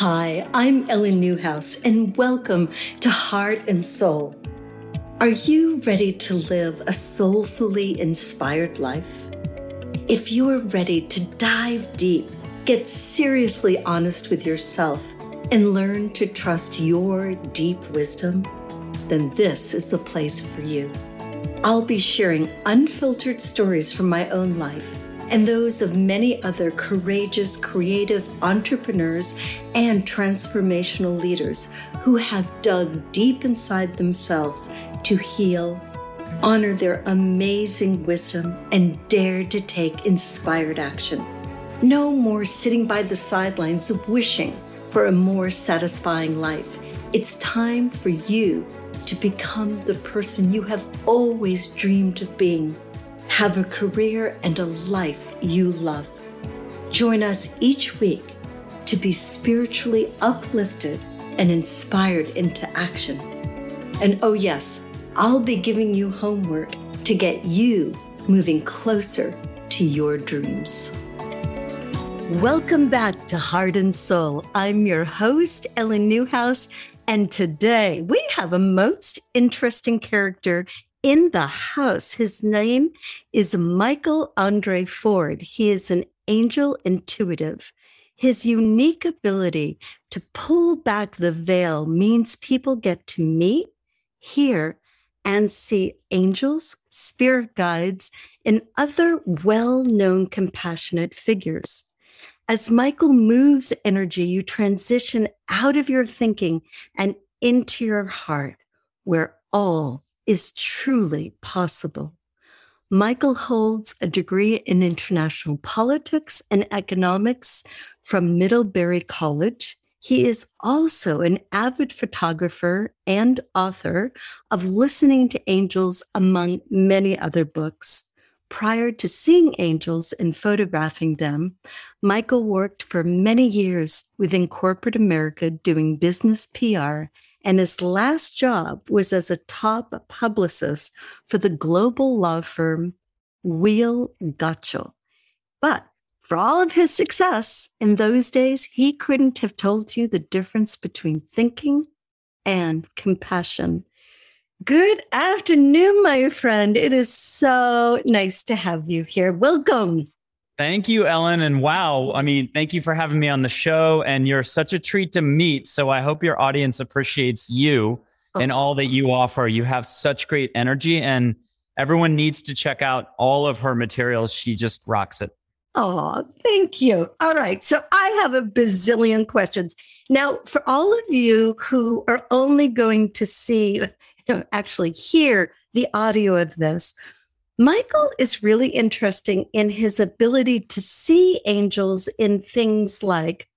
Hi, I'm Ellen Newhouse, and welcome to Heart and Soul. Are you ready to live a soulfully inspired life? If you are ready to dive deep, get seriously honest with yourself, and learn to trust your deep wisdom, then this is the place for you. I'll be sharing unfiltered stories from my own life and those of many other courageous, creative entrepreneurs and transformational leaders who have dug deep inside themselves to heal, honor their amazing wisdom, and dare to take inspired action. No more sitting by the sidelines wishing for a more satisfying life. It's time for you to become the person you have always dreamed of being have a career and a life you love. Join us each week to be spiritually uplifted and inspired into action. And oh, yes, I'll be giving you homework to get you moving closer to your dreams. Welcome back to Heart and Soul. I'm your host, Ellen Newhouse, and today we have a most interesting character in the house. His name is Michael Andre Ford. He is an angel intuitive. His unique ability to pull back the veil means people get to meet, hear, and see angels, spirit guides, and other well known compassionate figures. As Michael moves energy, you transition out of your thinking and into your heart, where all is truly possible. Michael holds a degree in international politics and economics from Middlebury College. He is also an avid photographer and author of Listening to Angels, among many other books. Prior to seeing angels and photographing them, Michael worked for many years within corporate America doing business PR and his last job was as a top publicist for the global law firm Weil Gotshal. But for all of his success in those days, he couldn't have told you the difference between thinking and compassion. Good afternoon, my friend. It is so nice to have you here. Welcome. Thank you, Ellen. And wow, I mean, thank you for having me on the show. And you're such a treat to meet. So I hope your audience appreciates you oh. and all that you offer. You have such great energy, and everyone needs to check out all of her materials. She just rocks it. Oh, thank you. All right. So I have a bazillion questions. Now, for all of you who are only going to see, actually hear the audio of this, Michael is really interesting in his ability to see angels in things like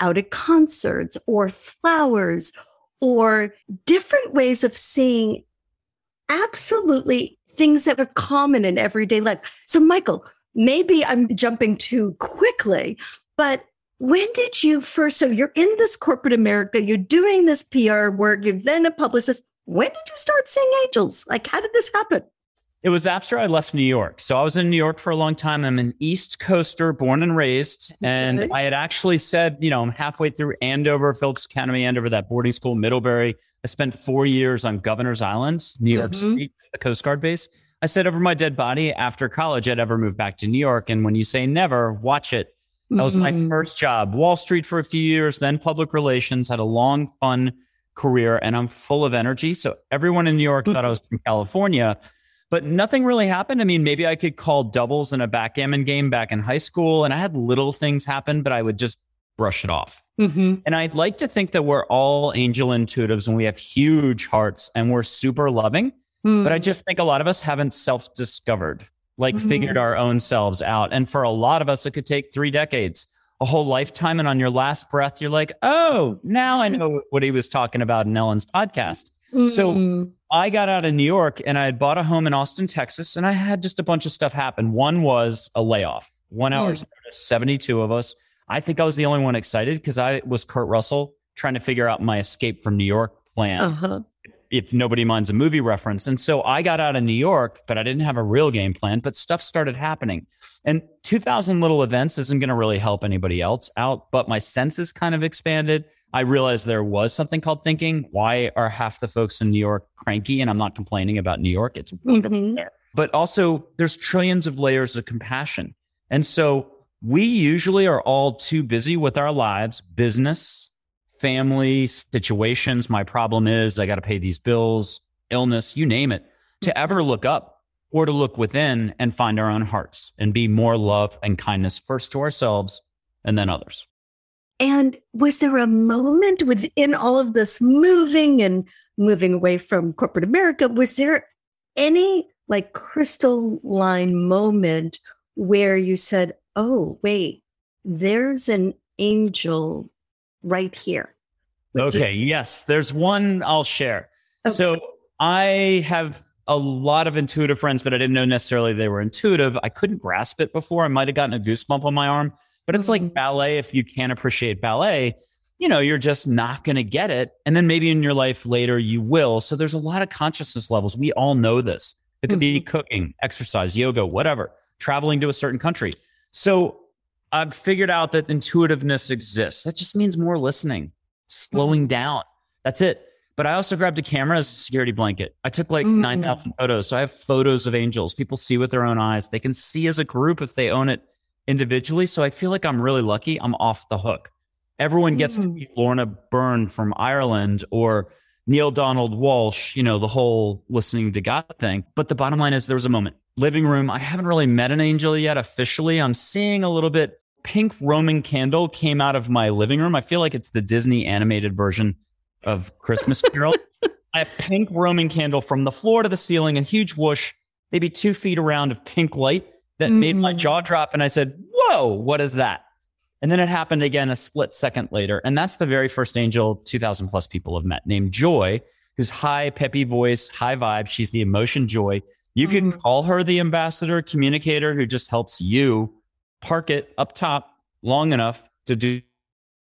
out at concerts or flowers or different ways of seeing absolutely things that are common in everyday life. So, Michael, maybe I'm jumping too quickly, but when did you first? So, you're in this corporate America, you're doing this PR work, you're then a publicist. When did you start seeing angels? Like, how did this happen? It was after I left New York. So I was in New York for a long time. I'm an East Coaster, born and raised. And okay. I had actually said, you know, I'm halfway through Andover, Phillips Academy, Andover, that boarding school, Middlebury. I spent four years on Governor's Island, New York mm-hmm. State, the Coast Guard base. I said over my dead body after college, I'd ever move back to New York. And when you say never, watch it. That was mm-hmm. my first job. Wall Street for a few years, then public relations, had a long, fun career, and I'm full of energy. So everyone in New York thought I was from California but nothing really happened. I mean, maybe I could call doubles in a backgammon game back in high school, and I had little things happen, but I would just brush it off. Mm-hmm. And I'd like to think that we're all angel intuitives and we have huge hearts and we're super loving. Mm-hmm. But I just think a lot of us haven't self discovered, like mm-hmm. figured our own selves out. And for a lot of us, it could take three decades, a whole lifetime. And on your last breath, you're like, oh, now I know what he was talking about in Ellen's podcast. So mm. I got out of New York and I had bought a home in Austin, Texas, and I had just a bunch of stuff happen. One was a layoff, one hour, mm. 72 of us. I think I was the only one excited because I was Kurt Russell trying to figure out my escape from New York plan. Uh-huh. if nobody minds a movie reference. And so I got out of New York, but I didn't have a real game plan, but stuff started happening. And 2000 little events isn't going to really help anybody else out, but my senses kind of expanded. I realized there was something called thinking. Why are half the folks in New York cranky? And I'm not complaining about New York. It's mm-hmm. But also there's trillions of layers of compassion. And so we usually are all too busy with our lives, business, family situations. My problem is I got to pay these bills, illness, you name it, to ever look up or to look within and find our own hearts and be more love and kindness first to ourselves and then others. And was there a moment within all of this moving and moving away from corporate America? Was there any like crystalline moment where you said, oh, wait, there's an angel right here. Okay. yes. There's one I'll share. Okay. So I have a lot of intuitive friends, but I didn't know necessarily they were intuitive. I couldn't grasp it before. I might have gotten a goosebump on my arm, but it's like mm-hmm. ballet. If you can't appreciate ballet, you know, you're just not going to get it. And then maybe in your life later, you will. So there's a lot of consciousness levels. We all know this. It could be mm-hmm. cooking, exercise, yoga, whatever, traveling to a certain country. So I've figured out that intuitiveness exists. That just means more listening, slowing mm-hmm. down. That's it. But I also grabbed a camera as a security blanket. I took like mm-hmm. 9,000 photos. So I have photos of angels. People see with their own eyes. They can see as a group if they own it individually. So I feel like I'm really lucky. I'm off the hook. Everyone gets mm-hmm. to meet Lorna Byrne from Ireland or Neale Donald Walsch, you know, the whole listening to God thing. But the bottom line is there was a moment. Living room. I haven't really met an angel yet officially. I'm seeing a little bit pink Roman candle came out of my living room. I feel like it's the Disney animated version of Christmas Carol. I have pink Roman candle from the floor to the ceiling, a huge whoosh, maybe two feet around of pink light that mm-hmm. made my mm-hmm. jaw drop. And I said, Whoa, what is that? And then it happened again a split second later. And that's the very first angel 2000 plus people have met named Joy, who's high, peppy voice, high vibe. She's the emotion joy. You mm-hmm. can call her the ambassador communicator who just helps you park it up top long enough to do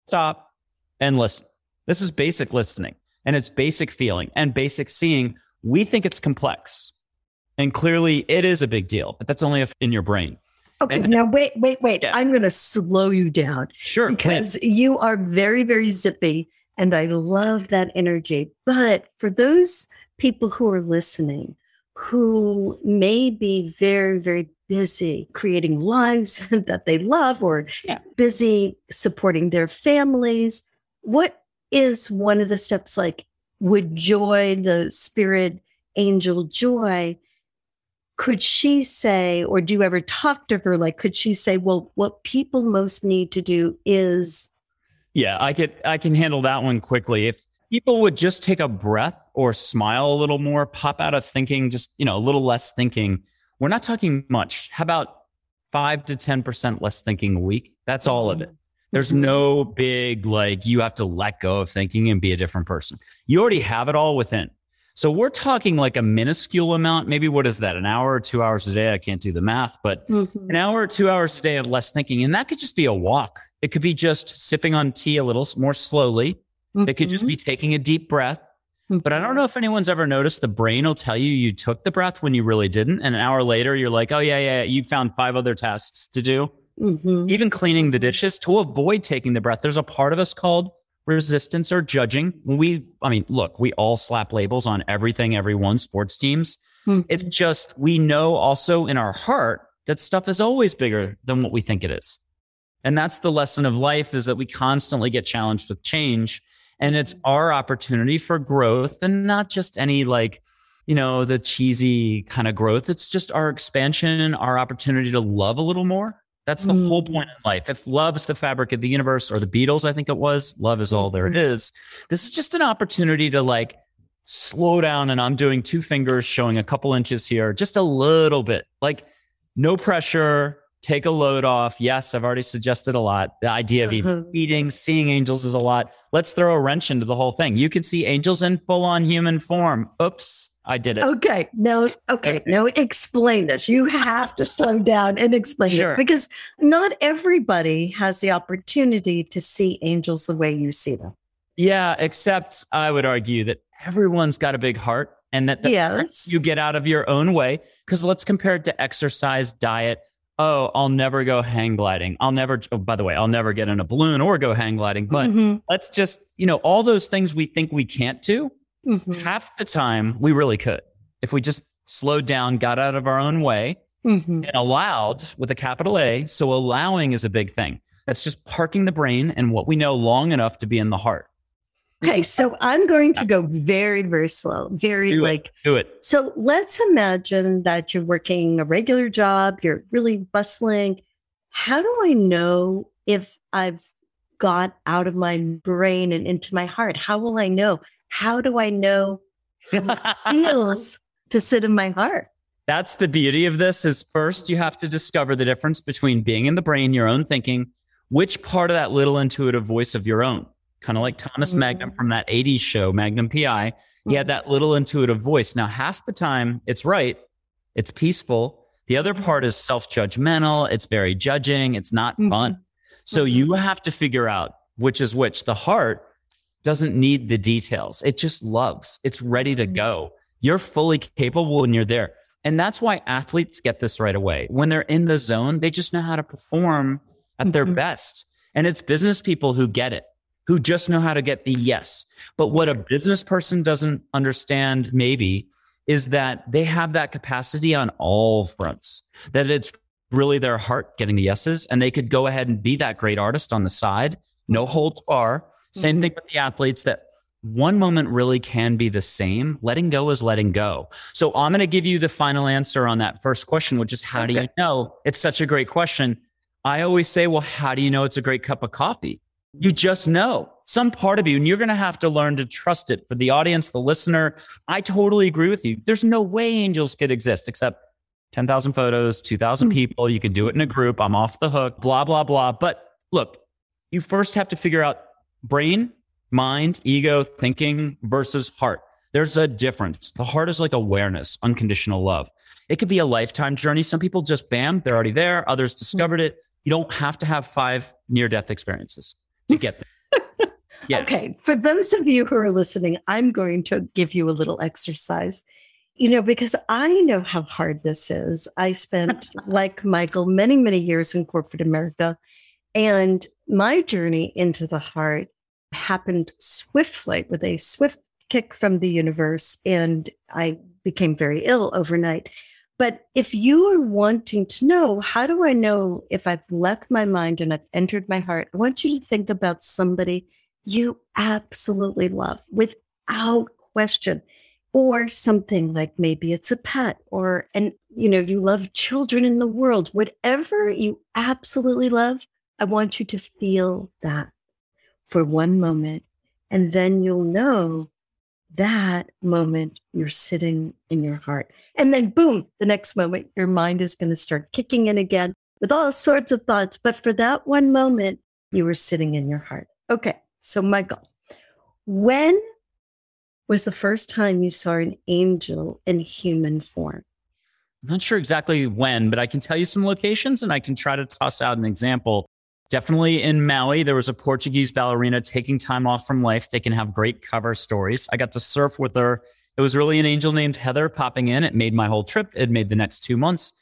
stop and listen. This is basic listening and it's basic feeling and basic seeing. We think it's complex and clearly it is a big deal, but that's only in your brain. Okay, and, now wait, wait, wait. Yeah. I'm going to slow you down. Sure. Because you are very, very zippy and I love that energy. But for those people who are listening, who may be very, very busy creating lives that they love or yeah. busy supporting their families. What is one of the steps like would joy, the spirit angel joy, could she say, or do you ever talk to her? Like, could she say, well, what people most need to do is yeah, I could I can handle that one quickly. If people would just take a breath or smile a little more, pop out of thinking, just, you know, a little less thinking. We're not talking much. How about five to 10% less thinking a week? That's all of it. There's mm-hmm. no big, like, you have to let go of thinking and be a different person. You already have it all within. So we're talking like a minuscule amount. Maybe what is that? An hour or two hours a day? I can't do the math, but mm-hmm. an hour or two hours a day of less thinking. And that could just be a walk. It could be just sipping on tea a little more slowly. Mm-hmm. It could just be mm-hmm. taking a deep breath. Mm-hmm. But I don't know if anyone's ever noticed the brain will tell you you took the breath when you really didn't. And an hour later, you're like, oh, yeah, yeah, you found five other tasks to do. Mm-hmm. Even cleaning the dishes to avoid taking the breath. There's a part of us called resistance or judging. We, I mean, look, we all slap labels on everything, everyone, sports teams. Mm-hmm. It's just, we know also in our heart that stuff is always bigger than what we think it is. And that's the lesson of life is that we constantly get challenged with change and it's our opportunity for growth and not just any like, you know, the cheesy kind of growth. It's just our expansion, our opportunity to love a little more. That's the mm. whole point in life. If love is the fabric of the universe or the Beatles, I think it was, love is all there it mm-hmm. This is just an opportunity to like slow down. And I'm doing two fingers showing a couple inches here, just a little bit, like no pressure, take a load off. Yes, I've already suggested a lot. The idea of mm-hmm. eating, seeing angels is a lot. Let's throw a wrench into the whole thing. You can see angels in full on human form. Oops, I did it. Okay. No, okay. No, explain this. You have to slow down and explain sure. it because not everybody has the opportunity to see angels the way you see them. Yeah, except I would argue that everyone's got a big heart and that the yes. you get out of your own way. Because let's compare it to exercise, diet. Oh, I'll never go hang gliding. I'll never, oh, by the way, I'll never get in a balloon or go hang gliding. But mm-hmm. let's just, you know, all those things we think we can't do, mm-hmm. half the time we really could. If we just slowed down, got out of our own way, mm-hmm. and allowed with a capital A. So allowing is a big thing. That's just parking the brain and what we know long enough to be in the heart. Okay, so I'm going to go very, very slow, very do like it, do it. So let's imagine that you're working a regular job, you're really bustling. How do I know if I've got out of my brain and into my heart? How will I know? How do I know it feels to sit in my heart? That's the beauty of this is first you have to discover the difference between being in the brain, your own thinking, which part of that little intuitive voice of your own kind of like Thomas mm-hmm. Magnum from that 80s show, Magnum PI. He had mm-hmm. that little intuitive voice. Now, half the time it's right, it's peaceful. The other part is self judgmental, it's very judging, it's not mm-hmm. fun. So mm-hmm. you have to figure out which is which. The heart doesn't need the details, it just loves, it's ready to mm-hmm. go. You're fully capable when you're there. And that's why athletes get this right away. When they're in the zone, they just know how to perform at their mm-hmm. best. And it's business people who get it who just know how to get the yes. But what a business person doesn't understand, maybe, is that they have that capacity on all fronts, that it's really their heart getting the yeses, and they could go ahead and be that great artist on the side, no holds bar. Same mm-hmm. thing with the athletes that one moment really can be the same. Letting go is letting go. So I'm going to give you the final answer on that first question, which is how okay. do you know? It's such a great question. I always say, well, how do you know it's a great cup of coffee? You just know some part of you, and you're going to have to learn to trust it. For the audience, the listener, I totally agree with you. There's no way angels could exist except 10,000 photos, 2,000 hmm. people. You can do it in a group. I'm off the hook, blah, blah, blah. But look, you first have to figure out brain, mind, ego, thinking versus heart. There's a difference. The heart is like awareness, unconditional love. It could be a lifetime journey. Some people just bam, they're already there. Others discovered it. You don't have to have five near death experiences to get there. yeah. Okay. For those of you who are listening, I'm going to give you a little exercise. You know, because I know how hard this is. I spent, like Michael, many, many years in corporate America. And my journey into the heart happened swiftly with a swift kick from the universe. And I became very ill overnight. But if you are wanting to know, how do I know if I've left my mind and I've entered my heart? I want you to think about somebody you absolutely love without question, or something like maybe it's a pet or, and you know, you love children in the world, whatever you absolutely love. I want you to feel that for one moment. And then you'll know that moment you're sitting in your heart. And then, boom, the next moment, your mind is going to start kicking in again with all sorts of thoughts. But for that one moment, you were sitting in your heart. Okay. So, Michael, when was the first time you saw an angel in human form? I'm not sure exactly when, but I can tell you some locations and I can try to toss out an example. Definitely in Maui, there was a Portuguese ballerina taking time off from life. They can have great cover stories. I got to surf with her. It was really an angel named Heather popping in. It made my whole trip. It made the next two months.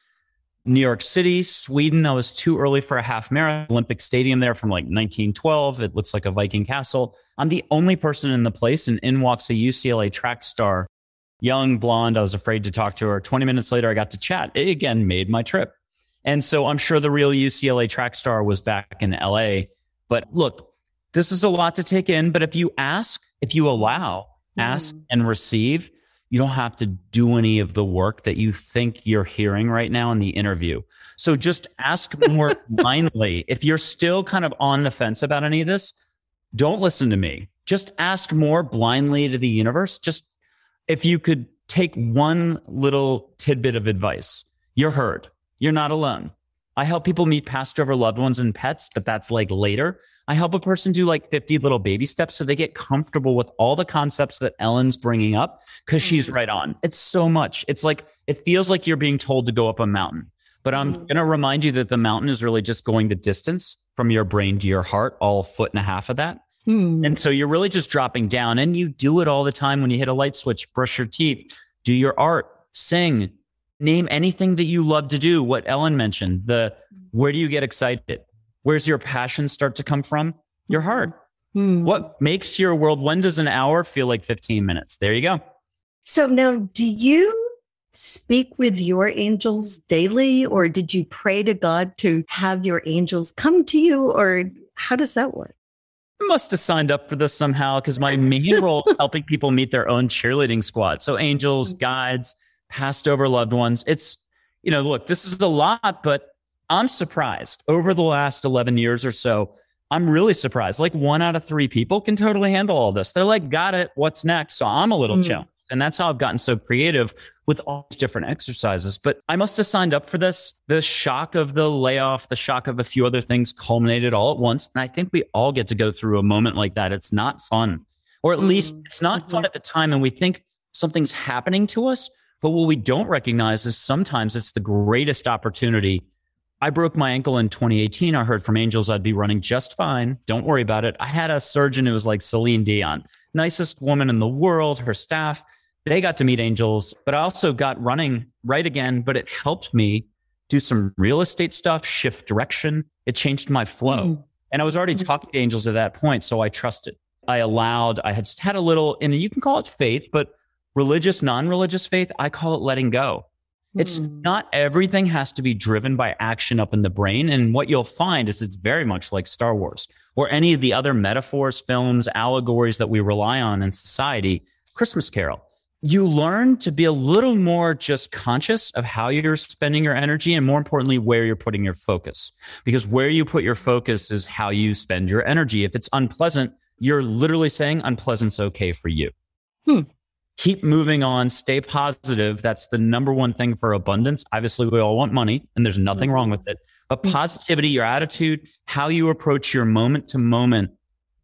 New York City, Sweden. I was too early for a half marathon. Olympic Stadium there from like 1912. It looks like a Viking castle. I'm the only person in the place, and in walks a UCLA track star, young blonde. I was afraid to talk to her. 20 minutes later, I got to chat. It again made my trip. And so I'm sure the real UCLA track star was back in LA. But look, this is a lot to take in. But if you ask, if you allow, ask mm. and receive, you don't have to do any of the work that you think you're hearing right now in the interview. So just ask more blindly. If you're still kind of on the fence about any of this, don't listen to me. Just ask more blindly to the universe. Just if you could take one little tidbit of advice, you're heard. You're not alone. I help people meet passed over loved ones and pets, but that's like later. I help a person do like 50 little baby steps so they get comfortable with all the concepts that Ellen's bringing up because she's mm-hmm. right on. It's so much. It's like, it feels like you're being told to go up a mountain. But I'm mm-hmm. going to remind you that the mountain is really just going the distance from your brain to your heart, all foot and a half of that. Hmm. And so you're really just dropping down and you do it all the time when you hit a light switch, brush your teeth, do your art, sing, name anything that you love to do. What Ellen mentioned, the where do you get excited? Where's your passion start to come from? Your heart. Hmm. What makes your world? When does an hour feel like 15 minutes? There you go. So now, do you speak with your angels daily, or did you pray to God to have your angels come to you, or how does that work? I must have signed up for this somehow because my main role is helping people meet their own cheerleading squad. So angels, mm-hmm. guides, passed over loved ones. It's, you know, look, this is a lot, but I'm surprised over the last 11 years or so. I'm really surprised. Like one out of three people can totally handle all this. They're like, got it. What's next? So I'm a little mm. challenged. And that's how I've gotten so creative with all these different exercises. But I must have signed up for this. The shock of the layoff, the shock of a few other things culminated all at once. And I think we all get to go through a moment like that. It's not fun, or at mm. least it's not mm-hmm. fun at the time. And we think something's happening to us. But what we don't recognize is sometimes it's the greatest opportunity. I broke my ankle in 2018. I heard from angels I'd be running just fine. Don't worry about it. I had a surgeon who was like Celine Dion, nicest woman in the world, her staff. They got to meet angels, but I also got running right again. But it helped me do some real estate stuff, shift direction. It changed my flow. Mm. And I was already mm. talking to angels at that point. So I trusted. I allowed, I had just had a little, and you can call it faith, but religious, non religious faith, I call it letting go. It's mm. not everything has to be driven by action up in the brain. And what you'll find is it's very much like Star Wars or any of the other metaphors, films, allegories that we rely on in society. Christmas Carol. You learn to be a little more just conscious of how you're spending your energy and more importantly, where you're putting your focus. Because where you put your focus is how you spend your energy. If it's unpleasant, you're literally saying unpleasant's okay for you. Hmm keep moving on, stay positive. That's the number one thing for abundance. Obviously, we all want money and there's nothing wrong with it. But mm-hmm. positivity, your attitude, how you approach your moment to moment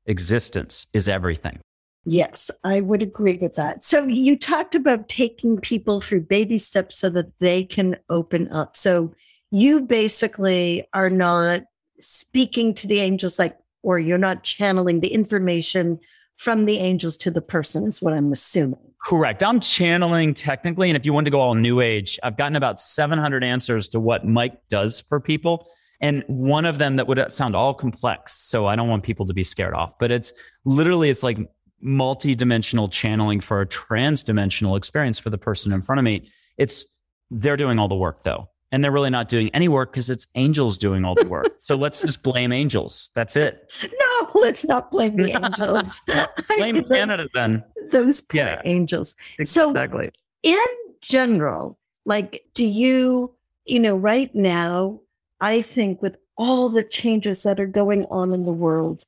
existence is everything. Yes, I would agree with that. So you talked about taking people through baby steps so that they can open up. So you basically are not speaking to the angels like, or you're not channeling the information from the angels to the person, is what I'm assuming. Correct. I'm channeling technically. And if you want to go all new age, I've gotten about 700 answers to what Mike does for people. And one of them that would sound all complex. So I don't want people to be scared off, but it's literally, it's like multi-dimensional channeling for a trans-dimensional experience for the person in front of me. It's, they're doing all the work though. And they're really not doing any work because it's angels doing all the work. so let's just blame angels. That's it. No, let's not blame the angels. blame Canada then those poor yeah, angels. Exactly. So in general, like, do you, you know, right now, I think with all the changes that are going on in the world,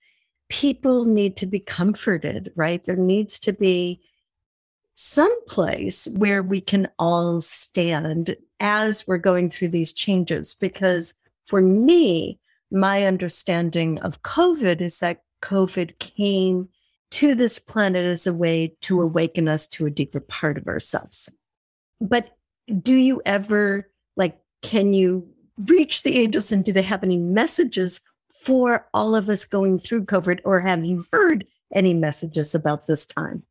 people need to be comforted, right? There needs to be some place where we can all stand as we're going through these changes. Because for me, my understanding of COVID is that COVID came to this planet as a way to awaken us to a deeper part of ourselves. But do you ever, like, can you reach the angels and do they have any messages for all of us going through COVID, or have you heard any messages about this time?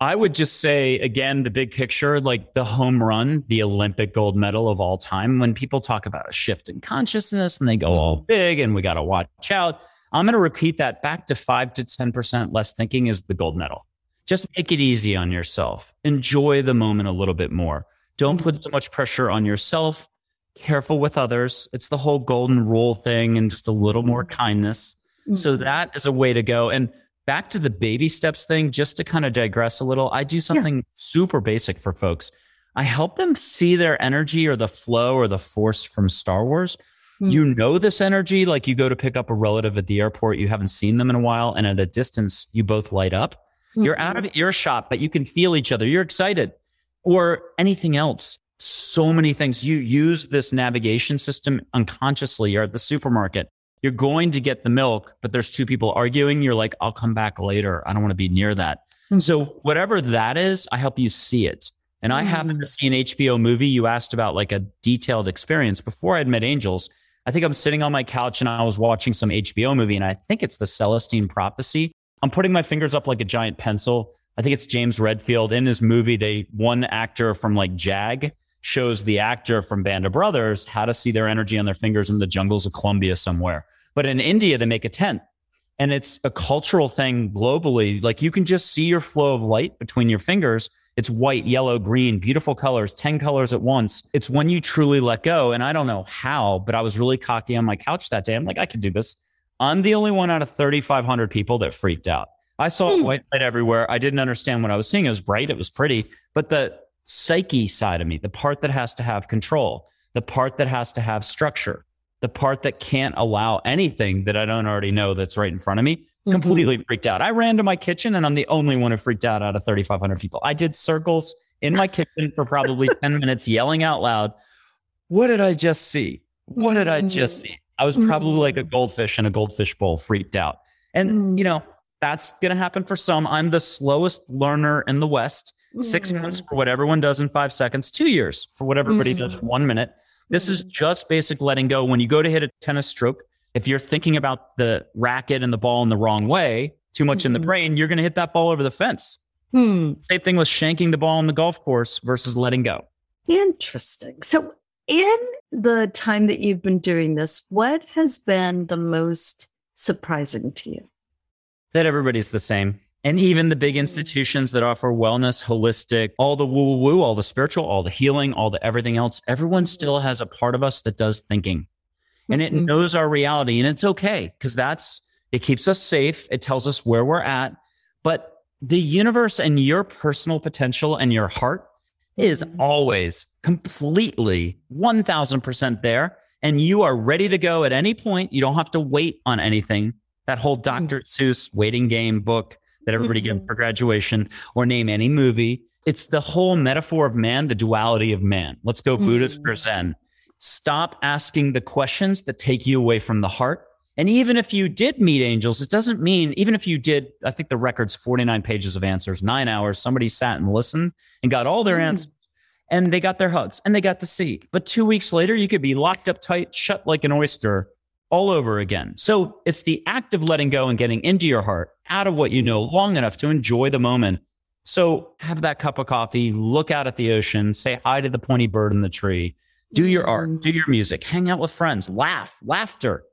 I would just say again, the big picture, like the home run, the Olympic gold medal of all time. When people talk about a shift in consciousness and they go all big and we got to watch out, I'm going to repeat that back to five to 10% less thinking is the gold medal. Just make it easy on yourself. Enjoy the moment a little bit more. Don't put so much pressure on yourself. Careful with others. It's the whole golden rule thing and just a little more kindness. So mm-hmm. that is a way to go. And back to the baby steps thing, just to kind of digress a little, I do something yeah. super basic for folks. I help them see their energy or the flow or the force from Star Wars Mm-hmm. You know this energy, like you go to pick up a relative at the airport, you haven't seen them in a while, and at a distance, you both light up. Mm-hmm. You're out of earshot, but you can feel each other. You're excited, or anything else. So many things. You use this navigation system unconsciously. You're at the supermarket. You're going to get the milk, but there's two people arguing. You're like, I'll come back later. I don't want to be near that. Mm-hmm. So, whatever that is, I help you see it. And I happened to see an HBO movie. You asked about like a detailed experience before I'd met angels. I think I'm sitting on my couch and I was watching some HBO movie, and I think it's the Celestine Prophecy. I'm putting my fingers up like a giant pencil. I think it's James Redfield in his movie. They one actor from like JAG shows the actor from Band of Brothers how to see their energy on their fingers in the jungles of Colombia somewhere. But in India, they make a tent and it's a cultural thing globally. Like you can just see your flow of light between your fingers. It's white, yellow, green, beautiful colors, 10 colors at once. It's when you truly let go. And I don't know how, but I was really cocky on my couch that day. I'm like, I can do this. I'm the only one out of 3,500 people that freaked out. I saw hmm. white light everywhere. I didn't understand what I was seeing. It was bright, it was pretty, but the psyche side of me, the part that has to have control, the part that has to have structure, the part that can't allow anything that I don't already know that's right in front of me, mm-hmm. completely freaked out. I ran to my kitchen and I'm the only one who freaked out out of 3,500 people. I did circles in my kitchen for probably 10 minutes, yelling out loud, What did I just see? What did I just mm-hmm. see? I was probably like a mm-hmm. goldfish in a goldfish bowl, freaked out. And, you know, that's going to happen for some. I'm the slowest learner in the West. 6 months for what everyone does in five seconds, two years for what everybody does in one minute. This is just basic letting go. When you go to hit a tennis stroke, if you're thinking about the racket and the ball in the wrong way, too much mm-hmm. in the mm-hmm. brain, you're going to hit that ball over the fence. Hmm. Same thing with shanking the ball on the golf course versus letting go. Interesting. So, in the time that you've been doing this, what has been the most surprising to you? That everybody's the same. And even the big mm. institutions that offer wellness, holistic, all the woo woo woo, all the spiritual, all the healing, all the everything else, everyone mm. still has a part of us that does thinking and it mm-hmm. knows our reality. And it's okay because that's, it keeps us safe. It tells us where we're at. But the universe and your personal potential and your heart is mm-hmm. always completely 1000% there. And you are ready to go at any point. You don't have to wait on anything. That whole Dr. Seuss waiting game book that everybody mm-hmm. gets for graduation or name any movie. It's the whole metaphor of man, the duality of man. Let's go mm-hmm. Buddhist or Zen. Stop asking the questions that take you away from the heart. And even if you did meet angels, it doesn't mean, even if you did, I think the record's 49 pages of answers, nine hours, somebody sat and listened and got all their mm. answers and they got their hugs and they got to see. But two weeks later, you could be locked up tight, shut like an oyster all over again. So it's the act of letting go and getting into your heart out of what you know long enough to enjoy the moment. So have that cup of coffee, look out at the ocean, say hi to the pointy bird in the tree, do your art, do your music, hang out with friends, laugh, laughter.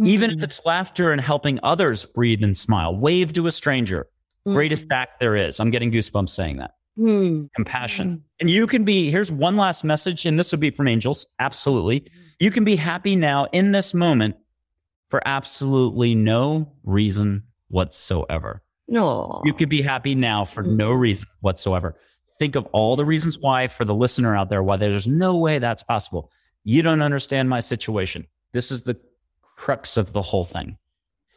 Mm-hmm. Even if mm-hmm. it's laughter and helping others breathe and smile, wave to a stranger. Mm-hmm. Greatest act there is. I'm getting goosebumps saying that. Mm-hmm. Compassion. And you can be, here's one last message, and this would be from angels. Absolutely. You can be happy now in this moment for absolutely no reason whatsoever. No. You could be happy now for no reason whatsoever. Think of all the reasons why for the listener out there, why there's no way that's possible. You don't understand my situation. This is the crux of the whole thing.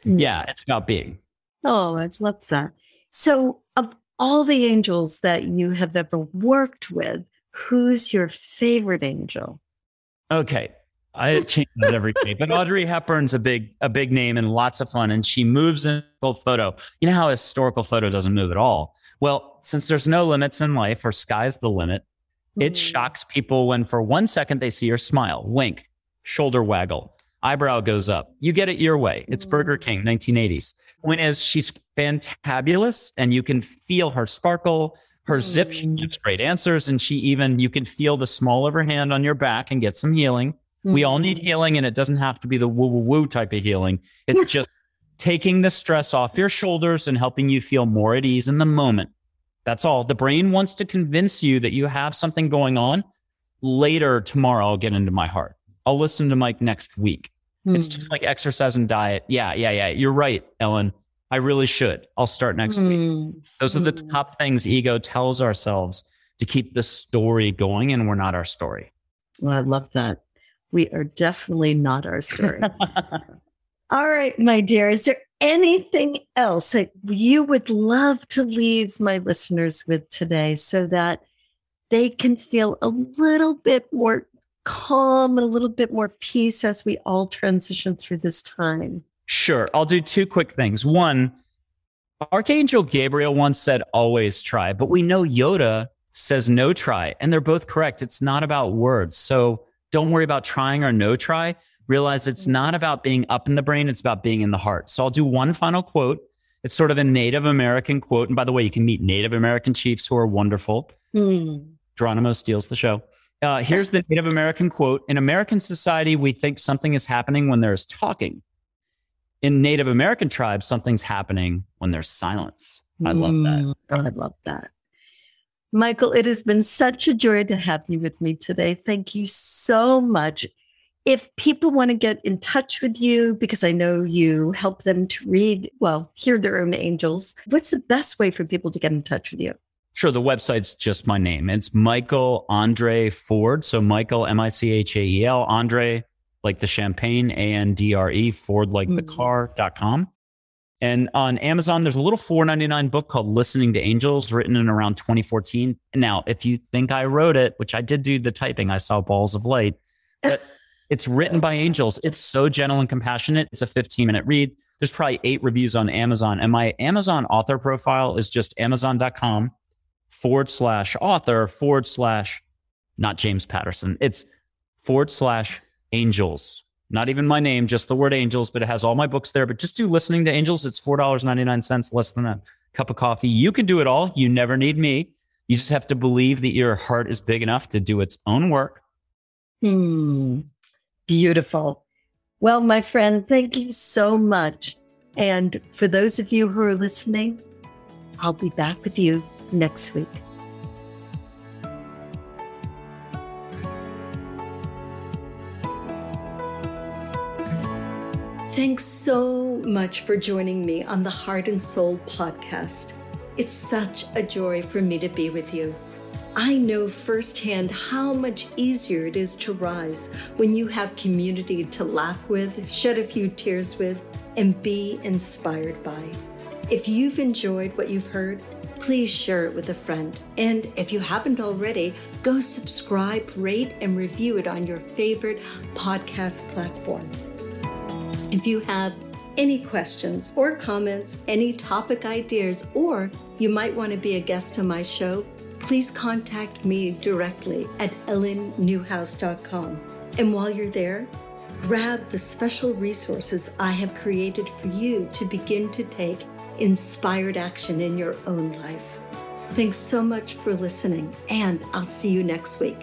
Mm. Yeah, it's about being. Oh, I love that. So, of all the angels that you have ever worked with, who's your favorite angel? Okay. I change it every day, but Audrey Hepburn's a big, a big name and lots of fun. And she moves in a photo. You know how a historical photo doesn't move at all. Well, since there's no limits in life or sky's the limit, mm-hmm. it shocks people when for one second they see her smile, wink, shoulder waggle, eyebrow goes up. You get it your way. It's Burger King, 1980s. Point is, she's fantabulous and you can feel her sparkle, her zip. She gives great answers. And she even, you can feel the small of her hand on your back and get some healing. Mm-hmm. We all need mm-hmm. healing, and it doesn't have to be the woo woo woo type of healing. It's just taking the stress off your shoulders and helping you feel more at ease in the moment. That's all. The brain wants to convince you that you have something going on. Later tomorrow, I'll get into my heart. I'll listen to Mike next week. Mm-hmm. It's just like exercise and diet. Yeah, yeah, yeah. You're right, Ellen. I really should. I'll start next mm-hmm. week. Those are the hmm. top things ego tells ourselves to keep the story going, and we're not our story. Well, I love that. We are definitely not our story. All right, my dear. Is there anything else that you would love to leave my listeners with today so that they can feel a little bit more calm and a little bit more peace as we all transition through this time? Sure. I'll do two quick things. One, Archangel Gabriel once said, always try, but we know Yoda says no try, and they're both correct. It's not about words. So don't worry about trying or no try. Realize it's not about being up in the brain, it's about being in the heart. So I'll do one final quote It's sort of a Native American quote. And by the way, you can meet Native American chiefs who are wonderful. Mm. Geronimo steals the show. Uh, here's the Native American quote In American society, we think something is happening when there's talking. In Native American tribes, something's happening when there's silence. I love that. Mm, I love that. Michael, it has been such a joy to have you with me today. Thank you so much. If people want to get in touch with you, because I know you help them to read, well, hear their own angels, what's the best way for people to get in touch with you? Sure. The website's just my name. It's Michael Andre Ford. So Michael, M I C H A E L, Andre, like the champagne, A N D R E, Ford, like the Mhm. car.com. And on Amazon, there's a little $4.99 book called Listening to Angels, written in around 2014. Now, if you think I wrote it, which I did do the typing, I saw balls of light, but it's written by angels. It's so gentle and compassionate. It's a 15 minute read. There's probably eight reviews on Amazon. And my Amazon author profile is just amazon.com forward slash author forward slash not James Patterson. It's forward slash angels. Not even my name, just the word angels, but it has all my books there. But just do listening to angels. It's $4.99, less than a cup of coffee. You can do it all. You never need me. You just have to believe that your heart is big enough to do its own work. Hmm. Beautiful. Well, my friend, thank you so much. And for those of you who are listening, I'll be back with you next week. Thanks so much for joining me on the Heart and Soul podcast. It's such a joy for me to be with you. I know firsthand how much easier it is to rise when you have community to laugh with, shed a few tears with, and be inspired by. If you've enjoyed what you've heard, please share it with a friend. And if you haven't already, go subscribe, rate, and review it on your favorite podcast platform. If you have any questions or comments, any topic ideas, or you might want to be a guest on my show, please contact me directly at ellennewhouse.com. And while you're there, grab the special resources I have created for you to begin to take inspired action in your own life. Thanks so much for listening, and I'll see you next week.